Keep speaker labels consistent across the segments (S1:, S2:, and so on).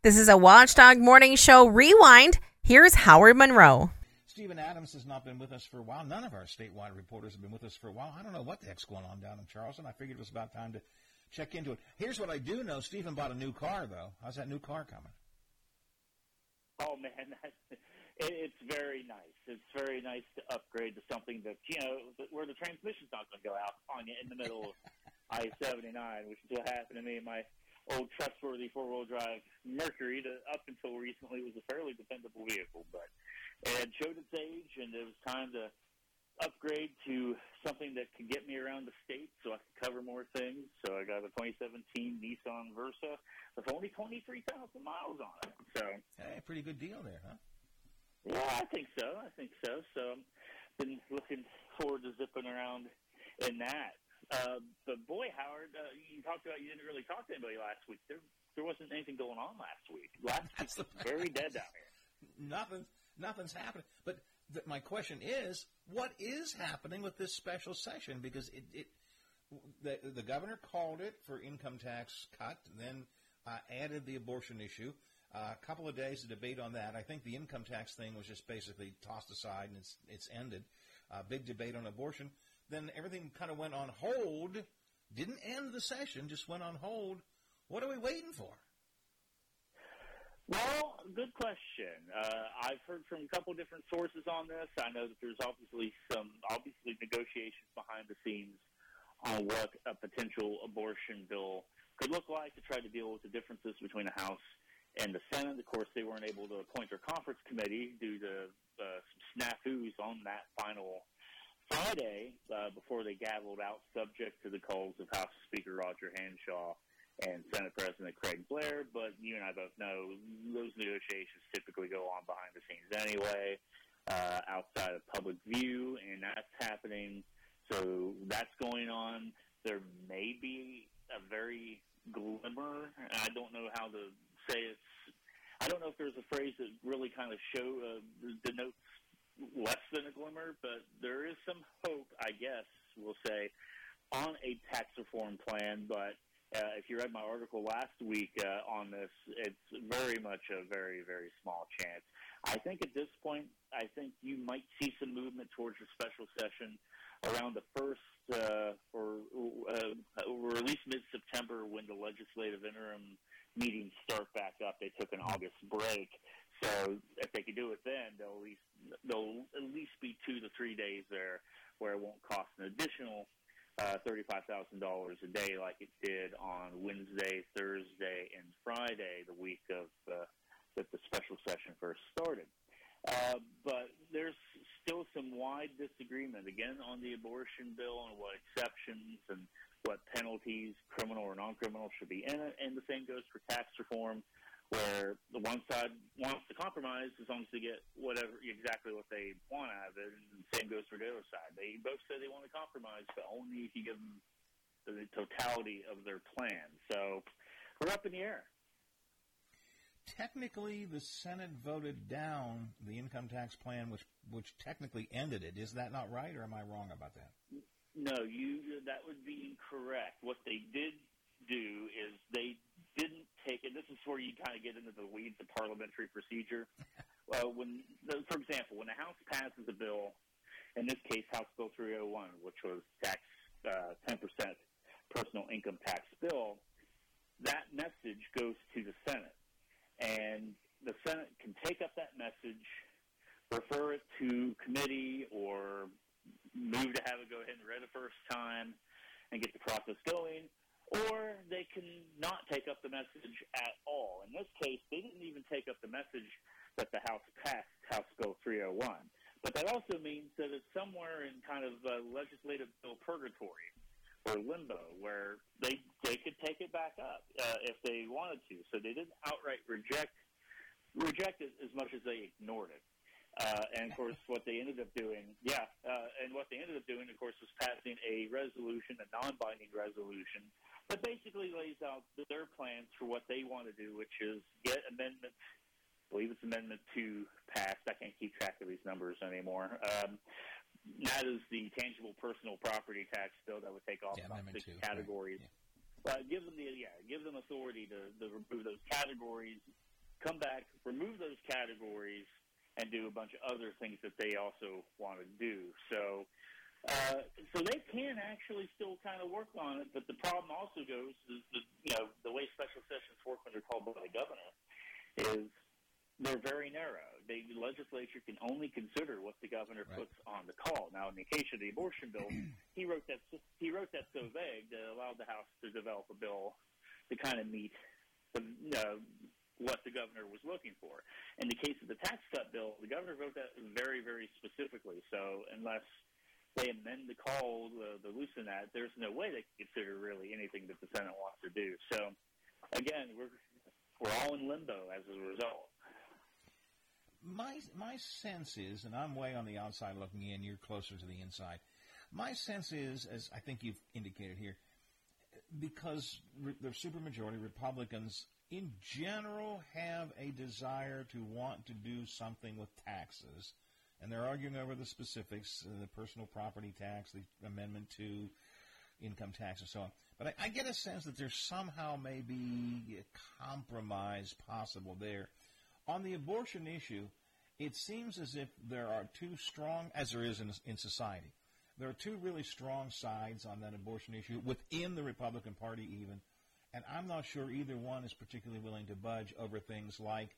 S1: This is a Watchdog Morning Show Rewind. Here's Howard Monroe.
S2: Steven Adams has not been with us for a while. None of our statewide reporters have been with us for a while. I don't know what the heck's going on down in Charleston. I figured it was about time to check into it. Here's what I do know. Steven bought a new car, though. How's that new car coming?
S3: Oh man, that's, it's very nice. It's very nice to upgrade to something that you know where the transmission's not going to go out on you in the middle of I seventy nine, which is what happened to me in my old trustworthy four wheel drive Mercury. That up until recently was a fairly dependable vehicle, but it showed its age, and it was time to upgrade to something that could get me around the state so I could cover more things. So I got a 2017 Nissan Versa with only 23,000 miles on it. So,
S2: hey, pretty good deal there, huh?
S3: Yeah, I think so. I think so. So, been looking forward to zipping around in that. Uh, but boy, Howard, uh, you talked about you didn't really talk to anybody last week. There, there wasn't anything going on last week. Last week was very dead down here.
S2: Nothing, nothing's happening. But th- my question is, what is happening with this special session? Because it, it the, the governor called it for income tax cut, then uh, added the abortion issue. Uh, a couple of days of debate on that. I think the income tax thing was just basically tossed aside and it's it's ended. Uh, big debate on abortion. Then everything kind of went on hold. Didn't end the session, just went on hold. What are we waiting for?
S3: Well, good question. Uh, I've heard from a couple different sources on this. I know that there's obviously some obviously negotiations behind the scenes on what a potential abortion bill could look like to try to deal with the differences between the House and the Senate. Of course, they weren't able to appoint their conference committee due to uh, some snafus on that final Friday uh, before they gavelled out, subject to the calls of House Speaker Roger Hanshaw and Senate President Craig Blair, but you and I both know those negotiations typically go on behind the scenes anyway, uh, outside of public view, and that's happening. So that's going on. There may be a very glimmer. I don't know how to say it. I don't know if there's a phrase that really kind of show uh, denotes less than a glimmer, but there is some hope, I guess we'll say, on a tax reform plan. But uh, if you read my article last week uh, on this, it's very much a very, very small chance. I think at this point, I think you might see some movement towards a special session around the first uh, or, uh, or at least mid-September when the legislative interim meetings start back up. They took an August break, so if they can do it then, they'll at least they'll at least be two to three days there where it won't cost an additional uh, $35,000 a day like it did on Wednesday, Thursday, and Friday, the week of uh, that the special session first started. Uh, but there's still some wide disagreement, again, on the abortion bill and what exceptions and what penalties, criminal or non-criminal, should be in it. And the same goes for tax reform where the one side wants to compromise as long as they get whatever exactly what they want out of it, and the same goes for the other side. They both say they want to compromise, but only if you give them the totality of their plan. So we're up in the air.
S2: Technically, the Senate voted down the income tax plan, which which technically ended it. Is that not right, or am I wrong about that?
S3: No, you that would be incorrect. What they did do is they didn't take it. This is where you kind of get into the weeds of parliamentary procedure. Uh, when, for example, when the House passes a bill, in this case, House Bill 301, which was tax uh, 10% personal income tax bill, that message goes to the Senate, and the Senate can take up that message, refer it to committee, or move to have it go ahead and read the first time and get the process going or they can not take up the message at all. In this case, they didn't even take up the message that the House passed House Bill 301. But that also means that it's somewhere in kind of uh, legislative bill purgatory or limbo where they they could take it back up uh, if they wanted to. So they didn't outright reject reject it as much as they ignored it. Uh, and of course, what they ended up doing, yeah, uh, and what they ended up doing, of course, was passing a resolution, a non-binding resolution, that basically lays out their plans for what they want to do, which is get amendment. I believe it's amendment two passed. I can't keep track of these numbers anymore. Um, that is the tangible personal property tax bill that would take off
S2: yeah,
S3: about six
S2: two,
S3: categories.
S2: Right. Yeah.
S3: But give them the yeah, give them authority to, to remove those categories come back, remove those categories, and do a bunch of other things that they also want to do. So, uh, so they can actually still kind of work on it, but the problem also goes is the you know the way special sessions work when they're called by the governor is they're very narrow. The legislature can only consider what the governor right. puts on the call. Now, in the case of the abortion bill, he wrote that he wrote that so vague that it allowed the House to develop a bill to kind of meet the, uh, what the governor was looking for. In the case of the tax cut bill, the governor wrote that very, very specifically. So unless they amend the call to loosen that, there's no way they can consider really anything that the Senate wants to do. So again, we're we're all in limbo as a result.
S2: My my sense is, and I'm way on the outside looking in. You're closer to the inside. My sense is, as I think you've indicated here, because re- the supermajority Republicans in general have a desire to want to do something with taxes, and they're arguing over the specifics, uh, the personal property tax, the amendment to income tax, and so on. But I, I get a sense that there's somehow maybe a compromise possible there. On the abortion issue, it seems as if there are two strong, as there is in, in society, there are two really strong sides on that abortion issue within the Republican Party, even. And I'm not sure either one is particularly willing to budge over things like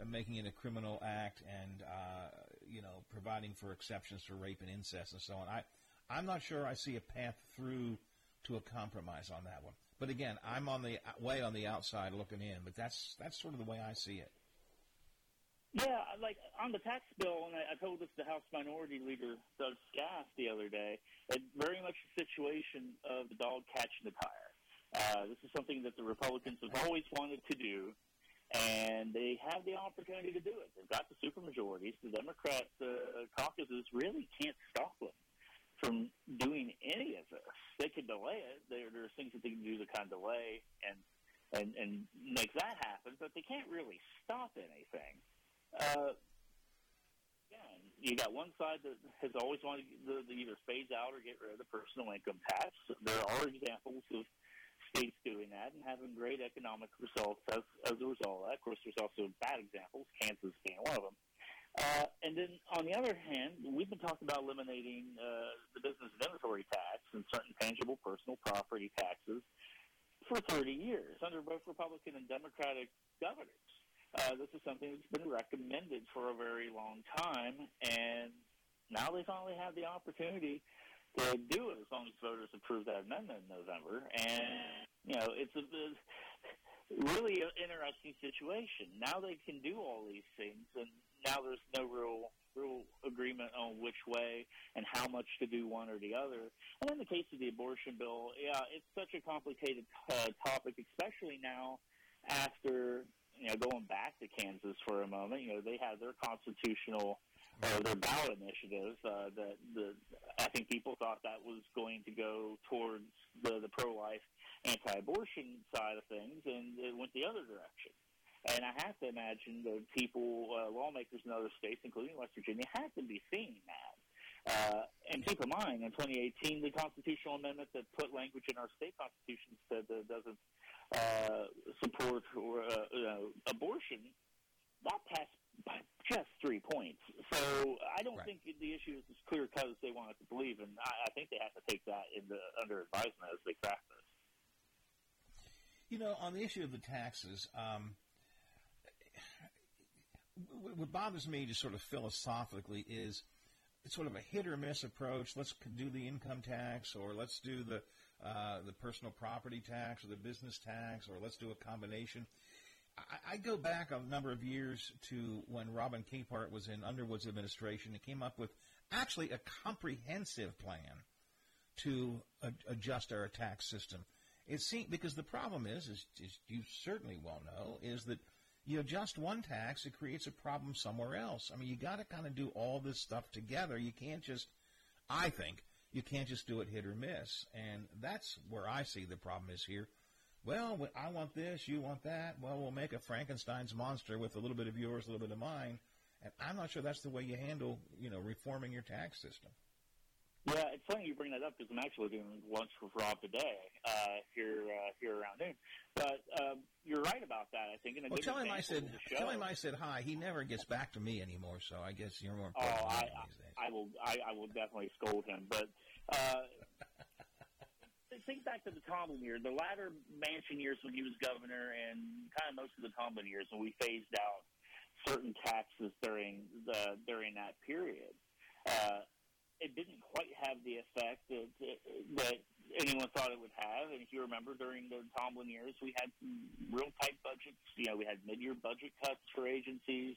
S2: uh, making it a criminal act and uh, you know providing for exceptions for rape and incest and so on. I I'm not sure I see a path through to a compromise on that one. But again, I'm on the way on the outside looking in. But that's that's sort of the way I see it.
S3: Yeah, like on the tax bill, and I, I told this to House Minority Leader Doug Skaft the other day. It's very much a situation of the dog catching the tire. Uh, this is something that the Republicans have always wanted to do, and they have the opportunity to do it. They've got the supermajorities. The Democrat uh, caucuses really can't stop them from doing any of this. They can delay it. There, there's things that they can do to kind of delay and and and make that happen, but they can't really stop anything. Uh, again, you got one side that has always wanted to either phase out or get rid of the personal income tax. There are examples of states doing that and having great economic results as, as a result of that. Of course, there's also bad examples, Kansas being one of them. Uh, and then on the other hand, we've been talking about eliminating uh, the business inventory tax and certain tangible personal property taxes for 30 years under both Republican and Democratic governors. Uh, this is something that's been recommended for a very long time, and now they finally have the opportunity to do as long as voters approve that amendment in November. And you know, it's a, it's really an interesting situation. Now they can do all these things, and now there's no real real agreement on which way and how much to do one or the other. And in the case of the abortion bill, yeah, it's such a complicated uh, topic, especially now after you know, going back to Kansas for a moment, you know, they had their constitutional or their ballot initiative uh, that the I think people thought that was going to go towards the, the pro-life, anti-abortion side of things, and it went the other direction. And I have to imagine that people, uh, lawmakers in other states, including West Virginia, have to be seeing that. Uh, and keep in mind, in 2018, the constitutional amendment that put language in our state constitutions that uh, doesn't uh, support or uh, uh, abortion, that passed just three points. So I don't right. think the issue is as clear cut as they want us to believe, and I, I think they have to take that into under advisement as they craft this.
S2: You know, on the issue of the taxes, um, what bothers me just sort of philosophically is it's sort of a hit or miss approach. Let's do the income tax, or let's do the uh, the personal property tax or the business tax, or let's do a combination. I, I go back a number of years to when Robin Capehart was in Underwood's administration and came up with actually a comprehensive plan to adjust our tax system. It seemed because the problem is, is, is you certainly well know, is that you adjust one tax, it creates a problem somewhere else. I mean, you got to kind of do all this stuff together. You can't just, I think, you can't just do it hit or miss. And that's where I see the problem is here. Well, I want this, you want that. Well, we'll make a Frankenstein's monster with a little bit of yours, a little bit of mine. And I'm not sure that's the way you handle, you know, reforming your tax system.
S3: Yeah, it's funny you bring that up because I'm actually doing lunch with Rob today uh, here uh, here around noon. But um, you're right about that. I think. In a
S2: well, tell him I said tell him I said hi. He never gets back to me anymore, so I guess you're more
S3: Oh, I,
S2: me.
S3: I will. I, I will definitely scold him. But uh, think back to the Tomblin years, the latter Manchin years when he was governor, and kind of most of the Tomblin years when we phased out certain taxes during the during that period. Uh, it didn't quite have the effect that that anyone thought it would have. And if you remember, during the Tomblin years, we had some real tight budgets. You know, we had mid-year budget cuts for agencies,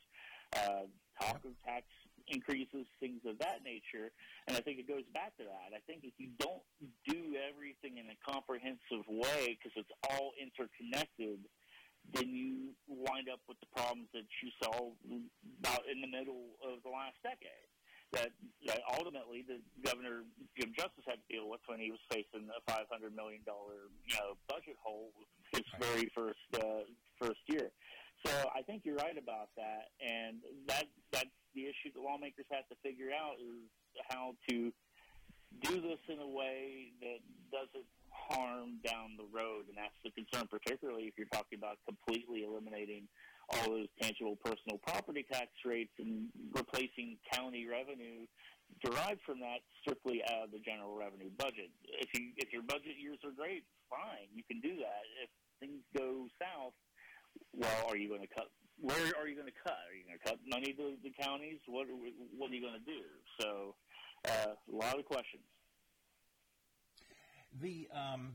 S3: uh, talk of tax increases, things of that nature. And I think it goes back to that. I think if you don't do everything in a comprehensive way, because it's all interconnected, then you wind up with the problems that you saw about in the middle of the last decade. That, that ultimately the governor Jim Justice had to deal with when he was facing a five hundred million dollar you know budget hole his very first uh, first year. So I think you're right about that, and that that's the issue that lawmakers have to figure out is how to do this in a way that doesn't harm down the road, and that's the concern, particularly if you're talking about completely eliminating all those tangible personal property tax rates and replacing county revenue derived from that strictly out of the general revenue budget. If you if your budget years are great, fine, you can do that. If things go south, well, are you going to cut? Where are you going to cut? Are you going to cut money to the counties? What what are you going to do? So, uh, a lot of questions.
S2: The um,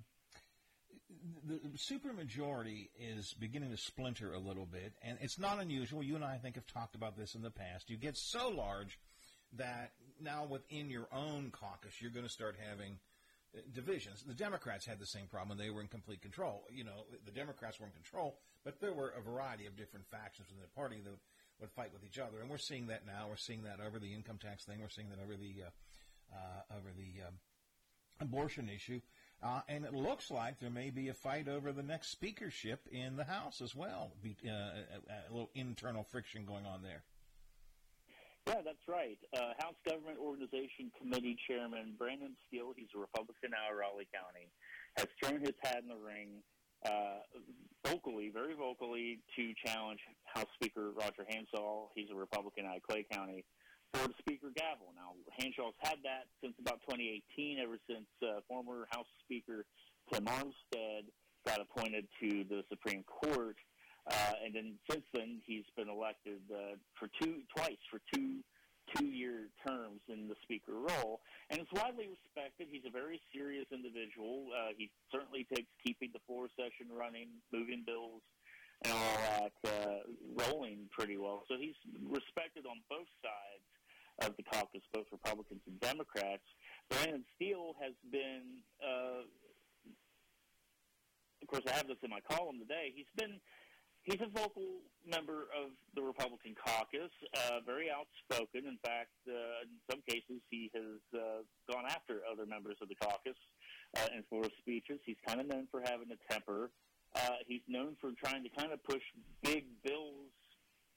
S2: the, supermajority is beginning to splinter a little bit, and it's not unusual. You and I, I think, have talked about this in the past. You get so large that now within your own caucus, you're going to start having divisions. The Democrats had the same problem; they were in complete control. You know, the Democrats were in control, but there were a variety of different factions within the party that would fight with each other, and we're seeing that now. We're seeing that over the income tax thing. We're seeing that over the uh, uh, over the um, abortion issue. Uh, and it looks like there may be a fight over the next speakership in the House as well. Be, uh, a, a little internal friction going on there.
S3: Yeah, that's right. Uh, House Government Organization Committee Chairman Brandon Steele, he's a Republican out of Raleigh County, has thrown his hat in the ring uh, vocally, very vocally, to challenge House Speaker Roger Hanshaw. He's a Republican out of Clay County for the Speaker gavel. Now, Hanshaw's had that since about 2018, ever since uh, former House Speaker Tim Armstead got appointed to the Supreme Court. Uh, and then since then, he's been elected uh, for two twice for two two-year terms in the speaker role, and it's widely respected. He's a very serious individual. Uh, he certainly takes keeping the floor session running, moving bills, and all that uh, rolling pretty well. So he's respected on both sides of the caucus, both Republicans and Democrats. Brandon Steele has been, uh, of course, I have this in my column today. He's been he's a vocal member of the Republican caucus, uh, very outspoken. In fact, uh, in some cases, he has uh, gone after other members of the caucus uh, in floor speeches. He's kind of known for having a temper. Uh, he's known for trying to kind of push big bills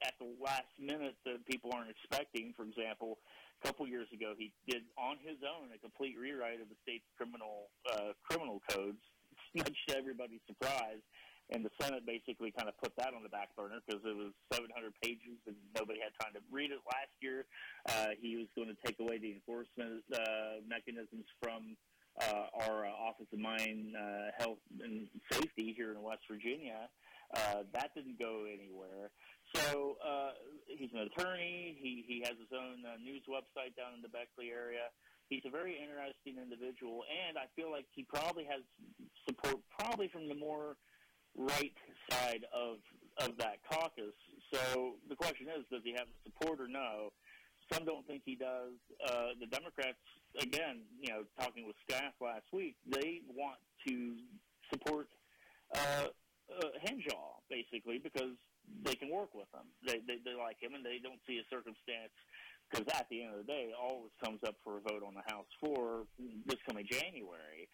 S3: at the last minute that people aren't expecting. For example, a couple years ago, he did on his own a complete rewrite of the state's criminal uh, criminal codes, much to everybody's surprise. And the Senate basically kind of put that on the back burner because it was 700 pages and nobody had time to read it last year. Uh, he was going to take away the enforcement uh, mechanisms from uh, our uh, Office of Mine uh, Health and Safety here in West Virginia. Uh, that didn't go anywhere. So uh, he's an attorney. He he has his own uh, news website down in the Beckley area. He's a very interesting individual, and I feel like he probably has support, probably from the more right side of of that caucus. So the question is, does he have support or no? Some don't think he does. Uh, the Democrats, again, you know, talking with Skaft last week, they want to support uh, uh, basically because they can work with him. They, they they like him, and they don't see a circumstance because at the end of the day, all this comes up for a vote on the House floor this coming January.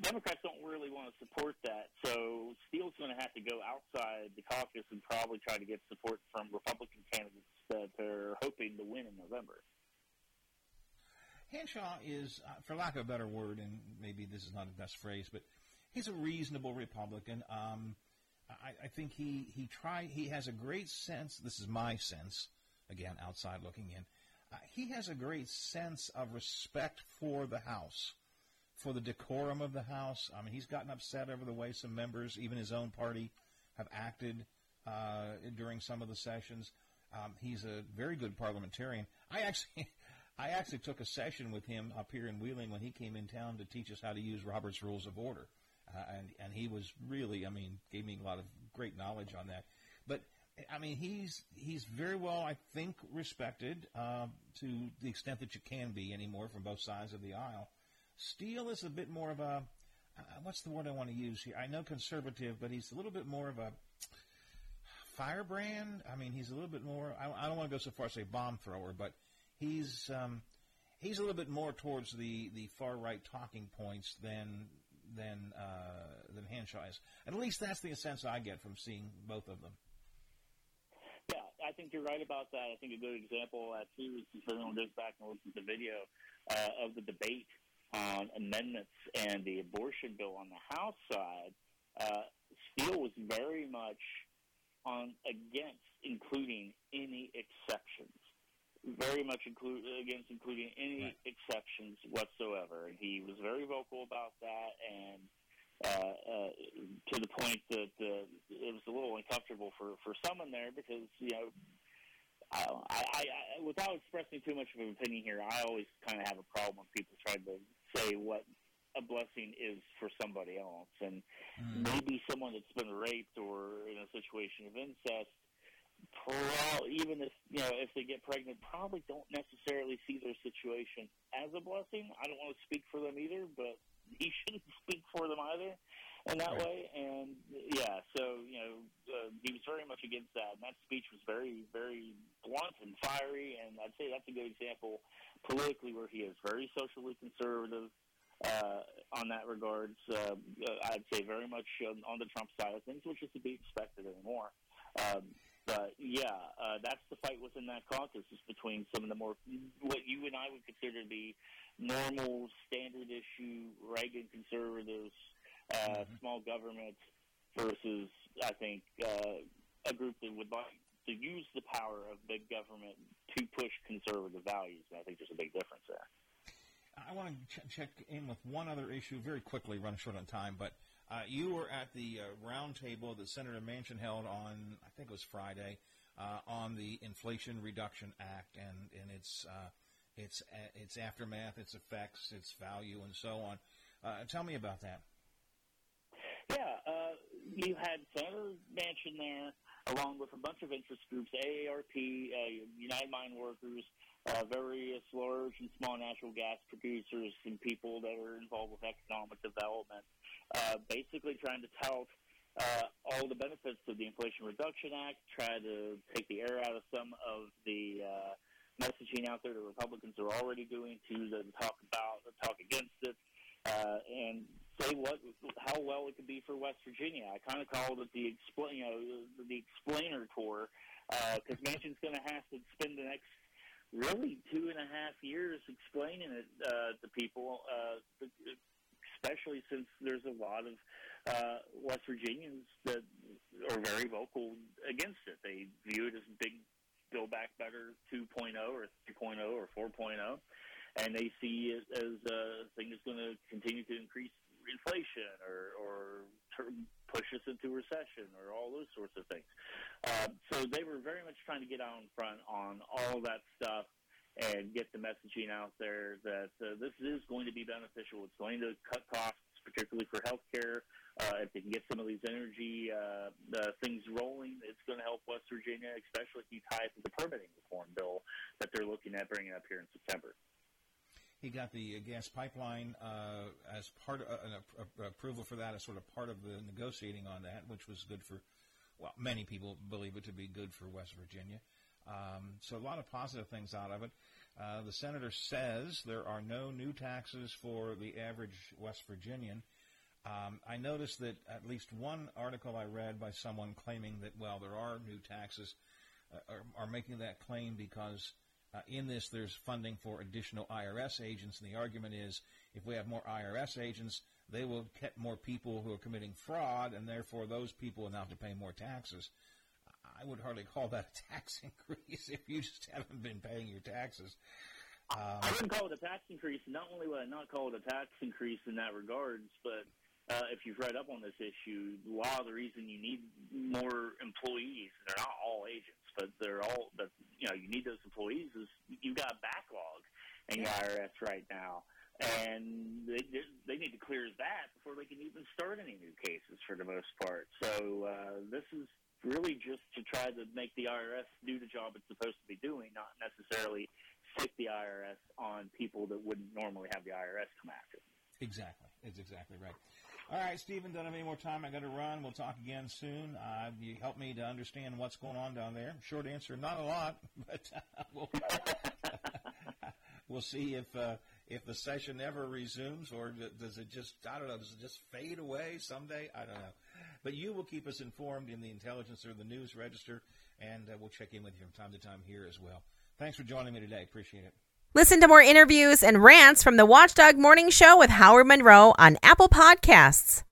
S3: Democrats don't really want to support that, so Steele's going to have to go outside the caucus and probably try to get support from Republican candidates that they're hoping to win in November.
S2: Hanshaw is, uh, for lack of a better word, and maybe this is not the best phrase, but he's a reasonable Republican. Um, I, I think he he try he has a great sense. This is my sense, again, outside looking in. Uh, he has a great sense of respect for the House, for the decorum of the House. I mean, he's gotten upset over the way some members, even his own party, have acted uh, during some of the sessions. Um, he's a very good parliamentarian. I actually, I actually took a session with him up here in Wheeling when he came in town to teach us how to use Robert's Rules of Order, uh, and and he was really, I mean, gave me a lot of great knowledge on that. But I mean, he's he's very well, I think, respected uh, to the extent that you can be anymore from both sides of the aisle. Steele is a bit more of a uh, what's the word I want to use here? I know conservative, but he's a little bit more of a firebrand. I mean, he's a little bit more. I, I don't want to go so far as say bomb thrower, but he's um, he's a little bit more towards the, the far right talking points than than uh, than Hanshaw is. At least that's the sense I get from seeing both of them.
S3: Yeah, I think you're right about that. I think a good example of too is if everyone goes back and looks at the video uh, of the debate on amendments and the abortion bill on the House side. Uh, Steele was very much on against including any exceptions. Very much include against including any right. exceptions whatsoever, and he was very vocal about that, and uh, uh, to the point that uh, it was a little uncomfortable for for someone there because you know I, I, I, without expressing too much of an opinion here, I always kind of have a problem when people try to say what a blessing is for somebody else. And mm. maybe someone that's been raped or in a situation of incest, pro- even if you know if they get pregnant, probably don't necessarily see their situation as a blessing. I don't want to speak for them either, but he shouldn't speak for them either in that right. way. And yeah, so you know, uh, he was very much against that. And that speech was very, very blunt and fiery. And I'd say that's a good example politically where he is very socially conservative uh, on that regards. Uh, I'd say very much on, on the Trump side of things, which is to be expected anymore. Um, but yeah, uh, that's the fight within that caucus is between some of the more what you and I would consider to be normal, standard issue Reagan conservatives, uh, mm-hmm. small government, versus I think uh, a group that would like to use the power of big government to push conservative values. And I think there's a big difference there.
S2: I want to ch- check in with one other issue very quickly, running short on time. But uh, you were at the uh, roundtable that Senator Manchin held on, I think it was Friday, uh, on the Inflation Reduction Act and, and its uh, its its aftermath, its effects, its value, and so on. Uh, tell me about that.
S3: Yeah, uh, you had Senator Manchin there, along with a bunch of interest groups, AARP, United Mine Workers, uh, various large and small natural gas producers and people that are involved with economic development, uh, basically trying to tout uh, all the benefits of the Inflation Reduction Act, try to take the air out of some of the uh, messaging out there that Republicans are already doing to talk about, or talk against it, uh, and say what how well it could be for West Virginia. I kind of called it the explain, you know, the explainer tour because uh, Manchin's going to have to spend the next really two and a half years explaining it uh, to people, uh, especially since there's a lot of uh, West Virginians that are very vocal against it. They view it as big Build Back Better 2.0 or 3.0 or 4.0, and they see it as a thing that's going to continue to increase inflation or, or push us into recession or all those sorts of things. Uh, so they were very much trying to get out in front on all that stuff and get the messaging out there that uh, this is going to be beneficial. It's going to cut costs, particularly for healthcare. Uh, if they can get some of these energy uh, uh, things rolling, it's going to help West Virginia, especially if you tie it to the permitting reform bill that they're looking at bringing up here in September.
S2: He got the gas pipeline uh, as part of an approval for that as sort of part of the negotiating on that, which was good for, well, many people believe it to be good for West Virginia. Um, so a lot of positive things out of it. Uh, the senator says there are no new taxes for the average West Virginian. Um, I noticed that at least one article I read by someone claiming that, well, there are new taxes, uh, are, are, making that claim because uh, in this, there's funding for additional IRS agents, and the argument is if we have more IRS agents, they will get more people who are committing fraud, and therefore those people will now have to pay more taxes. I would hardly call that a tax increase if you just haven't been paying your taxes.
S3: Um, I wouldn't call it a tax increase. Not only would I not call it a tax increase in that regards, but uh, if you've read up on this issue, a lot of the reason you need more employees, they're not all agents, but they're all, but you know, you need those employees is you've got a backlog in the IRS right now. And they, they need to clear that before they can even start any new cases for the most part. So uh, this is really just to try to make the IRS do the job it's supposed to be doing, not necessarily stick the IRS on people that wouldn't normally have the IRS come after.
S2: Exactly. It's exactly right. All right, Steven, don't have any more time. I got to run. We'll talk again soon. Uh, you help me to understand what's going on down there. Short answer, not a lot, but uh, we'll, we'll see if uh, if the session ever resumes or does it just I don't know does it just fade away someday? I don't know. But you will keep us informed in the Intelligencer or the news register, and uh, we'll check in with you from time to time here as well. Thanks for joining me today. Appreciate it.
S1: Listen to more interviews and rants from the Watchdog Morning Show with Howard Monroe on Apple Podcasts.